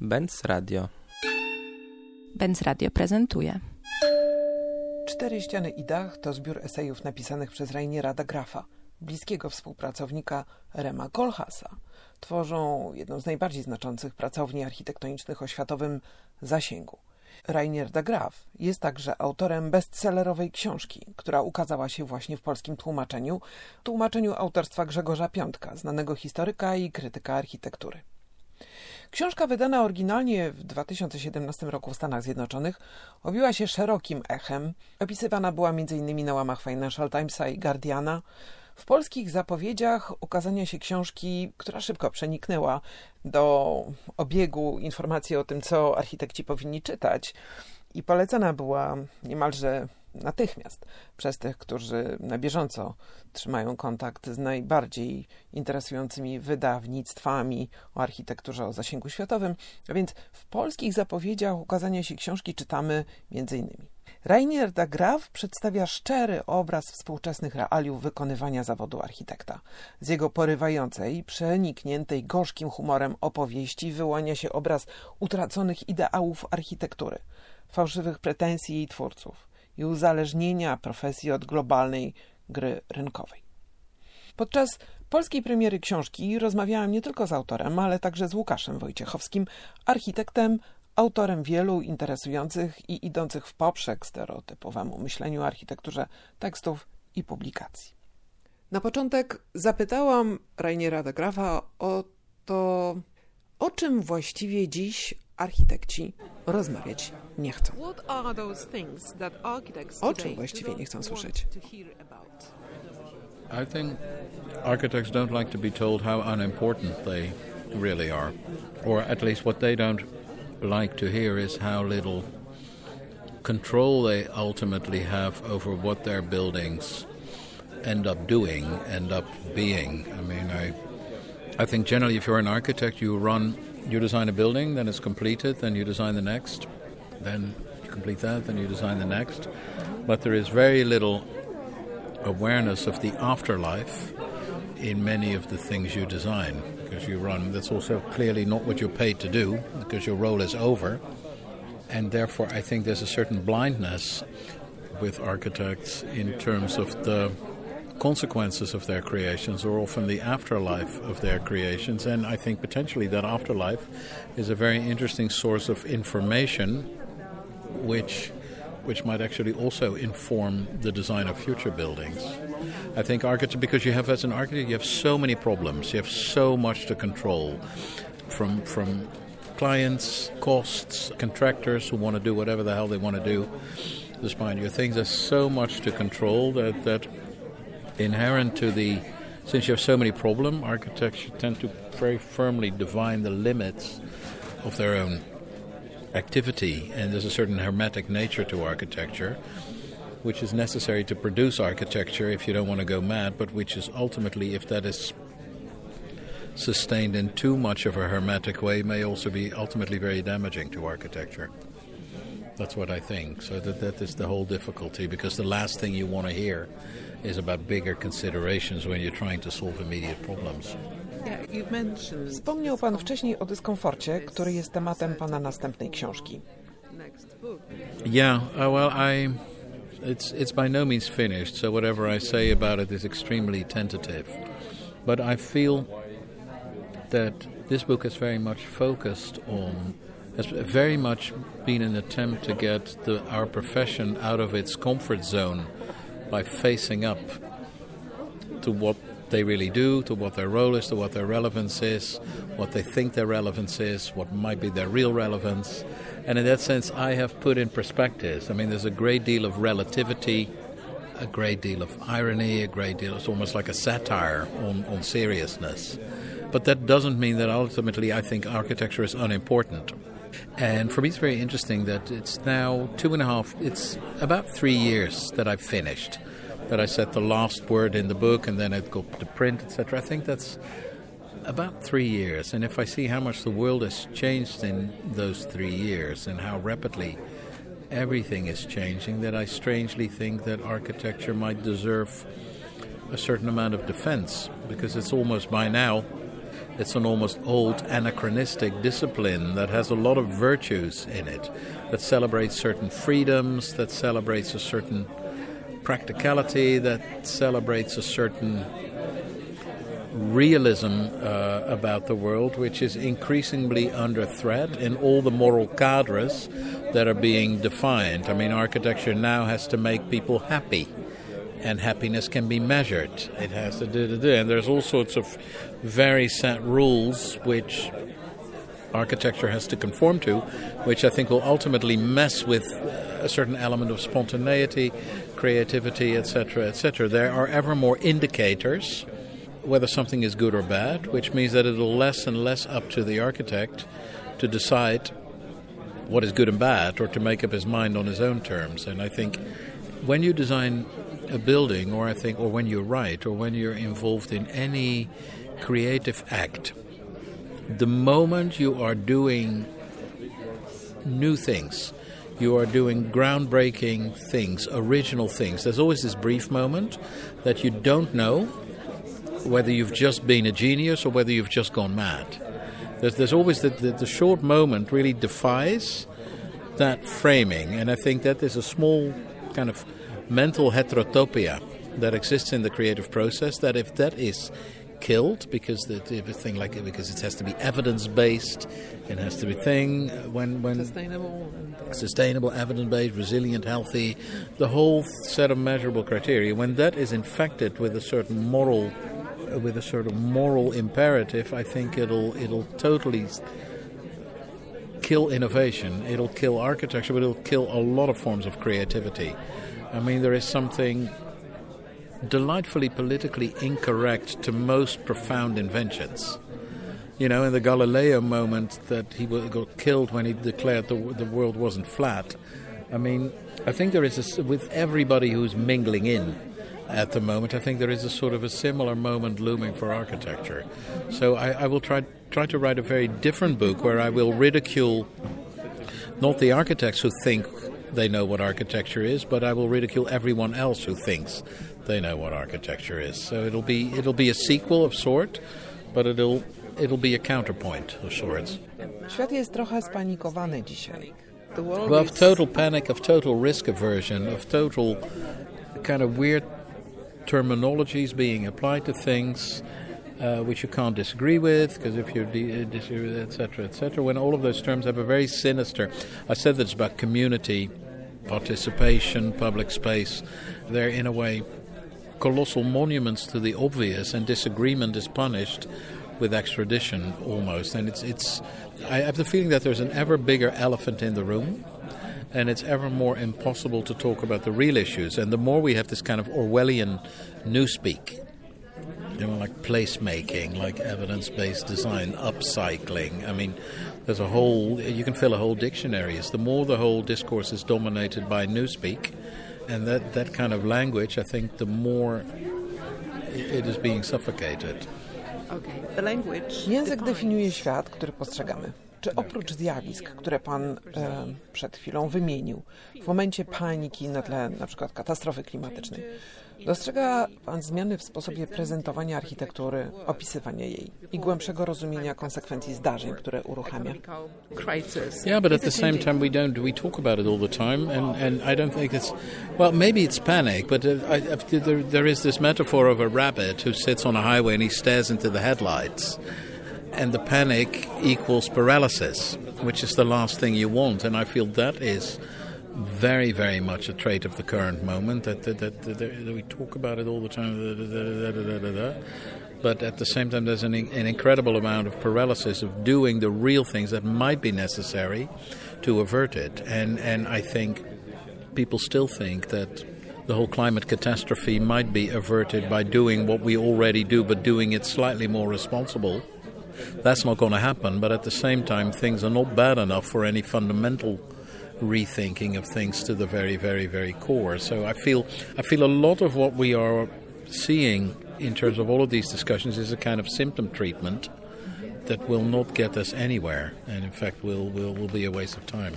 Benz Radio. Benz Radio prezentuje. Cztery ściany i dach to zbiór esejów napisanych przez Rainiera da Grafa, bliskiego współpracownika Rema Koolhaasa. Tworzą jedną z najbardziej znaczących pracowni architektonicznych o światowym zasięgu. Rainier da Graf jest także autorem bestsellerowej książki, która ukazała się właśnie w polskim tłumaczeniu, tłumaczeniu autorstwa Grzegorza Piątka, znanego historyka i krytyka architektury. Książka wydana oryginalnie w 2017 roku w Stanach Zjednoczonych obiła się szerokim echem. Opisywana była m.in. na łamach Financial Timesa i Guardiana. W polskich zapowiedziach ukazania się książki, która szybko przeniknęła do obiegu informacji o tym, co architekci powinni czytać i polecana była niemalże natychmiast przez tych, którzy na bieżąco trzymają kontakt z najbardziej interesującymi wydawnictwami o architekturze o zasięgu światowym. A więc w polskich zapowiedziach ukazania się książki czytamy m.in. Rainier da Graf przedstawia szczery obraz współczesnych realiów wykonywania zawodu architekta. Z jego porywającej, przenikniętej gorzkim humorem opowieści wyłania się obraz utraconych ideałów architektury, fałszywych pretensji jej twórców i uzależnienia profesji od globalnej gry rynkowej. Podczas polskiej premiery książki rozmawiałam nie tylko z autorem, ale także z Łukaszem Wojciechowskim, architektem, autorem wielu interesujących i idących w poprzek stereotypowemu myśleniu o architekturze tekstów i publikacji. Na początek zapytałam Rainiera de Grafa o to, o czym właściwie dziś architekci rozmawiać nie chcą. O czym właściwie nie chcą słyszeć? I think architects don't like to be told how unimportant they really are, or at least what they don't like to hear is how little control they ultimately have over what their buildings end up doing, end up being. I mean, I, I think generally, if you're an architect, you run, you design a building, then it's completed, then you design the next, then you complete that, then you design the next. But there is very little awareness of the afterlife in many of the things you design because you run. That's also clearly not what you're paid to do because your role is over. And therefore, I think there's a certain blindness with architects in terms of the consequences of their creations or often the afterlife of their creations. And I think potentially that afterlife is a very interesting source of information which which might actually also inform the design of future buildings. I think architecture, because you have as an architect, you have so many problems, you have so much to control, from from clients, costs, contractors who want to do whatever the hell they want to do, despite your things. There's so much to control that that inherent to the since you have so many problems, architects tend to very firmly define the limits of their own activity, and there's a certain hermetic nature to architecture, which is necessary to produce architecture if you don't want to go mad, but which is ultimately, if that is sustained in too much of a hermetic way, may also be ultimately very damaging to architecture. That's what I think. So that that is the whole difficulty, because the last thing you want to hear is about bigger considerations when you're trying to solve immediate problems. Wspomniał Pan wcześniej o dyskomforcie, który jest tematem Pana następnej książki. Yeah, uh, well, I, it's it's by no means finished. So whatever I say about it is extremely tentative. But I feel that this book is very much focused on, has very much been an attempt to get the, our profession out of its comfort zone by facing up to what they really do, to what their role is, to what their relevance is, what they think their relevance is, what might be their real relevance. And in that sense, I have put in perspectives. I mean, there's a great deal of relativity, a great deal of irony, a great deal, it's almost like a satire on, on seriousness. But that doesn't mean that ultimately I think architecture is unimportant. And for me, it's very interesting that it's now two and a half, it's about three years that I've finished that I said the last word in the book and then it got to print, etc. I think that's about three years. And if I see how much the world has changed in those three years and how rapidly everything is changing, that I strangely think that architecture might deserve a certain amount of defense because it's almost by now it's an almost old anachronistic discipline that has a lot of virtues in it, that celebrates certain freedoms, that celebrates a certain practicality, that celebrates a certain realism uh, about the world, which is increasingly under threat in all the moral cadres that are being defined. I mean, architecture now has to make people happy and happiness can be measured. It has to do, do, do. And there's all sorts of very set rules which architecture has to conform to, which I think will ultimately mess with uh, a certain element of spontaneity, creativity, etc., etc. There are ever more indicators whether something is good or bad, which means that it'll less and less up to the architect to decide what is good and bad or to make up his mind on his own terms. And I think when you design a building, or I think, or when you write, or when you're involved in any creative act, the moment you are doing new things, you are doing groundbreaking things, original things, there's always this brief moment that you don't know whether you've just been a genius or whether you've just gone mad. There's, there's always the, the, the short moment really defies that framing, and I think that there's a small kind of mental heterotopia that exists in the creative process. That if that is killed because the everything like it because it has to be evidence based, it has to be thing uh, when when sustainable, uh, sustainable, evidence based, resilient, healthy, the whole set of measurable criteria. When that is infected with a certain moral uh, with a sort of moral imperative, I think it'll it'll totally kill innovation. It'll kill architecture, but it'll kill a lot of forms of creativity. I mean, there is something delightfully politically incorrect to most profound inventions. You know, in the Galileo moment that he got killed when he declared the, the world wasn't flat. I mean, I think there is a, with everybody who's mingling in at the moment, I think there is a sort of a similar moment looming for architecture. So I, I will try try to write a very different book where I will ridicule not the architects who think they know what architecture is, but I will ridicule everyone else who thinks they know what architecture is. So it'll be it'll be a sequel of sort, but it'll it'll be a counterpoint of sorts. Świat jest trochę spanikowany dzisiaj. The world Well, of total panic, of total risk aversion, of total kind of weird terminologies being applied to things uh, which you can't disagree with, because if you de- disagree etc., etc., when all of those terms have a very sinister. I said that it's about community, participation, public space. They're in a way colossal monuments to the obvious, and disagreement is punished with extradition almost. And it's it's. I have the feeling that there's an ever bigger elephant in the room and it's ever more impossible to talk about the real issues. And the more we have this kind of Orwellian newspeak, you know, like placemaking, like evidence-based design, upcycling. I mean, there's a whole. You can fill a whole dictionary. It's the more the whole discourse is dominated by newspeak, and that that kind of language, I think, the more it is being suffocated. Okay, the language. Język definiuje świat, który postrzegamy. Czy oprócz zjawisk, które Pan e, przed chwilą wymienił, w momencie paniki na tle na przykład katastrofy klimatycznej, dostrzega Pan zmiany w sposobie prezentowania architektury, opisywania jej i głębszego rozumienia konsekwencji zdarzeń, które uruchamia? Yeah, but at the same time, we don't. We talk about it all the time, and, and I don't think it's. Well, maybe it's panic, but uh, I, I, there, there is this metaphor of a rabbit who sits on a highway and he stares into the headlights and the panic equals paralysis, which is the last thing you want. And I feel that is very, very much a trait of the current moment. That, that, that, that we talk about it all the time, but at the same time, there's an, an incredible amount of paralysis of doing the real things that might be necessary to avert it. And and I think people still think that the whole climate catastrophe might be averted by doing what we already do, but doing it slightly more responsible that's not going to happen. But at the same time, things are not bad enough for any fundamental rethinking of things to the very, very, very core. So I feel I feel a lot of what we are seeing in terms of all of these discussions is a kind of symptom treatment that will not get us anywhere, and in fact will will, will be a waste of time.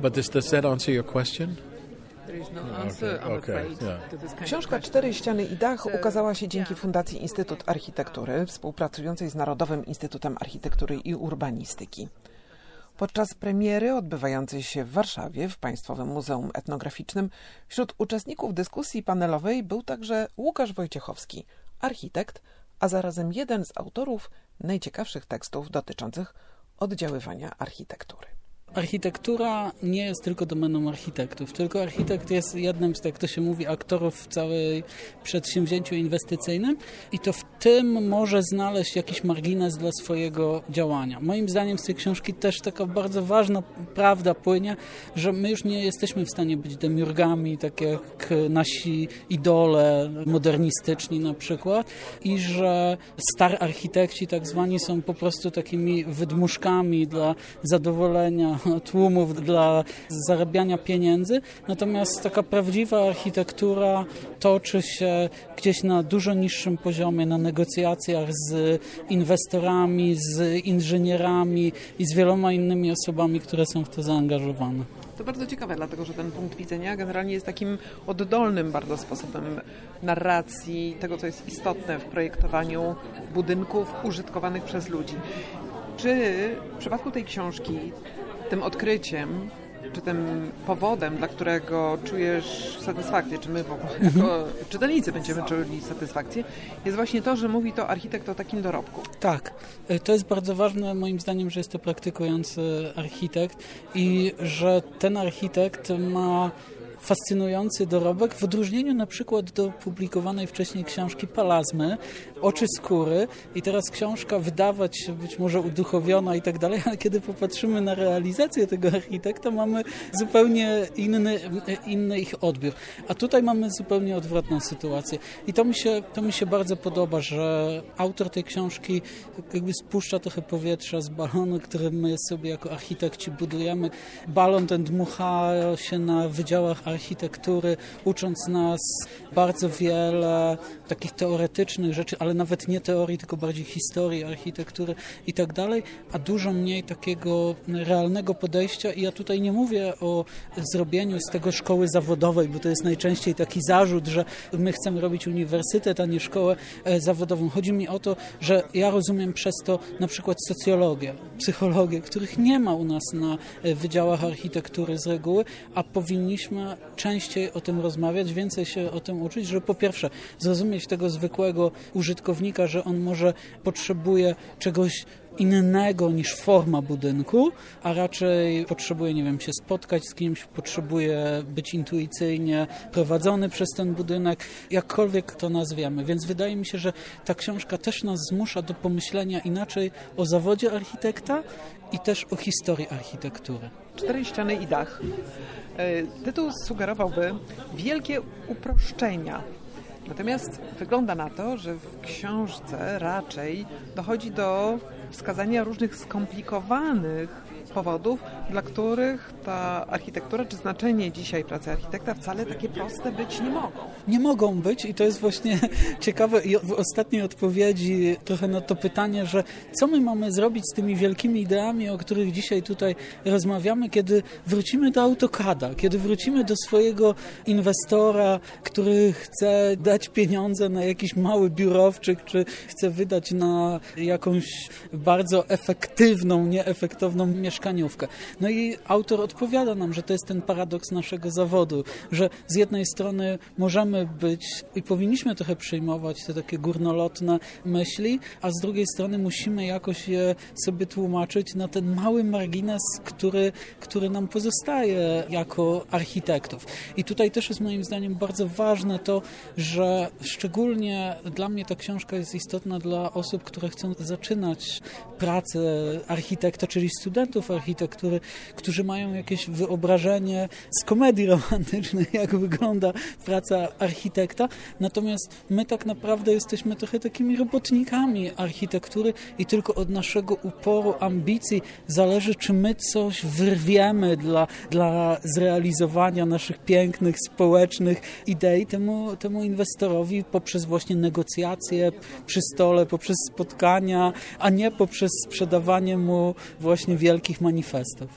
But does, does that answer your question? Książka Cztery ściany i dach ukazała się dzięki Fundacji Instytut Architektury, współpracującej z Narodowym Instytutem Architektury i Urbanistyki. Podczas premiery odbywającej się w Warszawie w Państwowym Muzeum Etnograficznym wśród uczestników dyskusji panelowej był także Łukasz Wojciechowski, architekt, a zarazem jeden z autorów najciekawszych tekstów dotyczących oddziaływania architektury. Architektura nie jest tylko domeną architektów, tylko architekt jest jednym z, jak to się mówi, aktorów w całej przedsięwzięciu inwestycyjnym i to w tym może znaleźć jakiś margines dla swojego działania. Moim zdaniem z tej książki też taka bardzo ważna prawda płynie, że my już nie jesteśmy w stanie być demiurgami, tak jak nasi idole modernistyczni na przykład i że star architekci tak zwani są po prostu takimi wydmuszkami dla zadowolenia tłumów dla zarabiania pieniędzy, natomiast taka prawdziwa architektura toczy się gdzieś na dużo niższym poziomie, na negocjacjach z inwestorami, z inżynierami i z wieloma innymi osobami, które są w to zaangażowane. To bardzo ciekawe, dlatego że ten punkt widzenia generalnie jest takim oddolnym bardzo sposobem narracji tego, co jest istotne w projektowaniu budynków użytkowanych przez ludzi. Czy w przypadku tej książki tym odkryciem, czy tym powodem, dla którego czujesz satysfakcję, czy my w ogóle jako mhm. czytelnicy będziemy czuli satysfakcję, jest właśnie to, że mówi to architekt o takim dorobku. Tak, e, to jest bardzo ważne moim zdaniem, że jest to praktykujący architekt i że ten architekt ma fascynujący dorobek w odróżnieniu na przykład do publikowanej wcześniej książki Palazmy, Oczy skóry i teraz książka wydawać się być może uduchowiona i tak dalej, ale kiedy popatrzymy na realizację tego architekta mamy zupełnie inny, inny ich odbiór. A tutaj mamy zupełnie odwrotną sytuację. I to mi się, to mi się bardzo podoba, że autor tej książki jakby spuszcza trochę powietrza z balonu, który my sobie jako architekci budujemy. Balon ten dmucha się na wydziałach architektury, ucząc nas bardzo wiele takich teoretycznych rzeczy, ale nawet nie teorii, tylko bardziej historii architektury i tak dalej, a dużo mniej takiego realnego podejścia. I ja tutaj nie mówię o zrobieniu z tego szkoły zawodowej, bo to jest najczęściej taki zarzut, że my chcemy robić uniwersytet, a nie szkołę e, zawodową. Chodzi mi o to, że ja rozumiem przez to na przykład socjologię, psychologię, których nie ma u nas na e, wydziałach architektury z reguły, a powinniśmy częściej o tym rozmawiać, więcej się o tym uczyć, żeby po pierwsze zrozumieć tego zwykłego użytkownika, że on może potrzebuje czegoś innego niż forma budynku, a raczej potrzebuje, nie wiem, się spotkać z kimś, potrzebuje być intuicyjnie prowadzony przez ten budynek, jakkolwiek to nazwiemy. Więc wydaje mi się, że ta książka też nas zmusza do pomyślenia inaczej o zawodzie architekta i też o historii architektury. Cztery ściany i dach. E, tytuł sugerowałby wielkie uproszczenia. Natomiast wygląda na to, że w książce raczej dochodzi do wskazania różnych skomplikowanych powodów, dla których ta architektura czy znaczenie dzisiaj pracy architekta wcale takie proste być nie mogą. Nie mogą być i to jest właśnie ciekawe i w ostatniej odpowiedzi trochę na to pytanie, że co my mamy zrobić z tymi wielkimi ideami, o których dzisiaj tutaj rozmawiamy, kiedy wrócimy do AutoCADa, kiedy wrócimy do swojego inwestora, który chce dać pieniądze na jakiś mały biurowczyk, czy chce wydać na jakąś bardzo efektywną, nieefektowną mieszkaniówkę. No i autor odpowiada nam, że to jest ten paradoks naszego zawodu, że z jednej strony możemy być i powinniśmy trochę przyjmować te takie górnolotne myśli, a z drugiej strony musimy jakoś je sobie tłumaczyć na ten mały margines, który, który nam pozostaje jako architektów. I tutaj też jest moim zdaniem bardzo ważne to, że szczególnie dla mnie ta książka jest istotna dla osób, które chcą zaczynać pracę architekta, czyli studentów architektury, którzy mają jakieś wyobrażenie z komedii romantycznych, jak wygląda praca architekta. Natomiast my tak naprawdę jesteśmy trochę takimi robotnikami architektury i tylko od naszego uporu, ambicji zależy, czy my coś wyrwiemy dla, dla zrealizowania naszych pięknych, społecznych idei temu, temu inwestorowi poprzez właśnie negocjacje przy stole, poprzez spotkania, a nie poprzez sprzedawanie mu właśnie wielkich манифестов.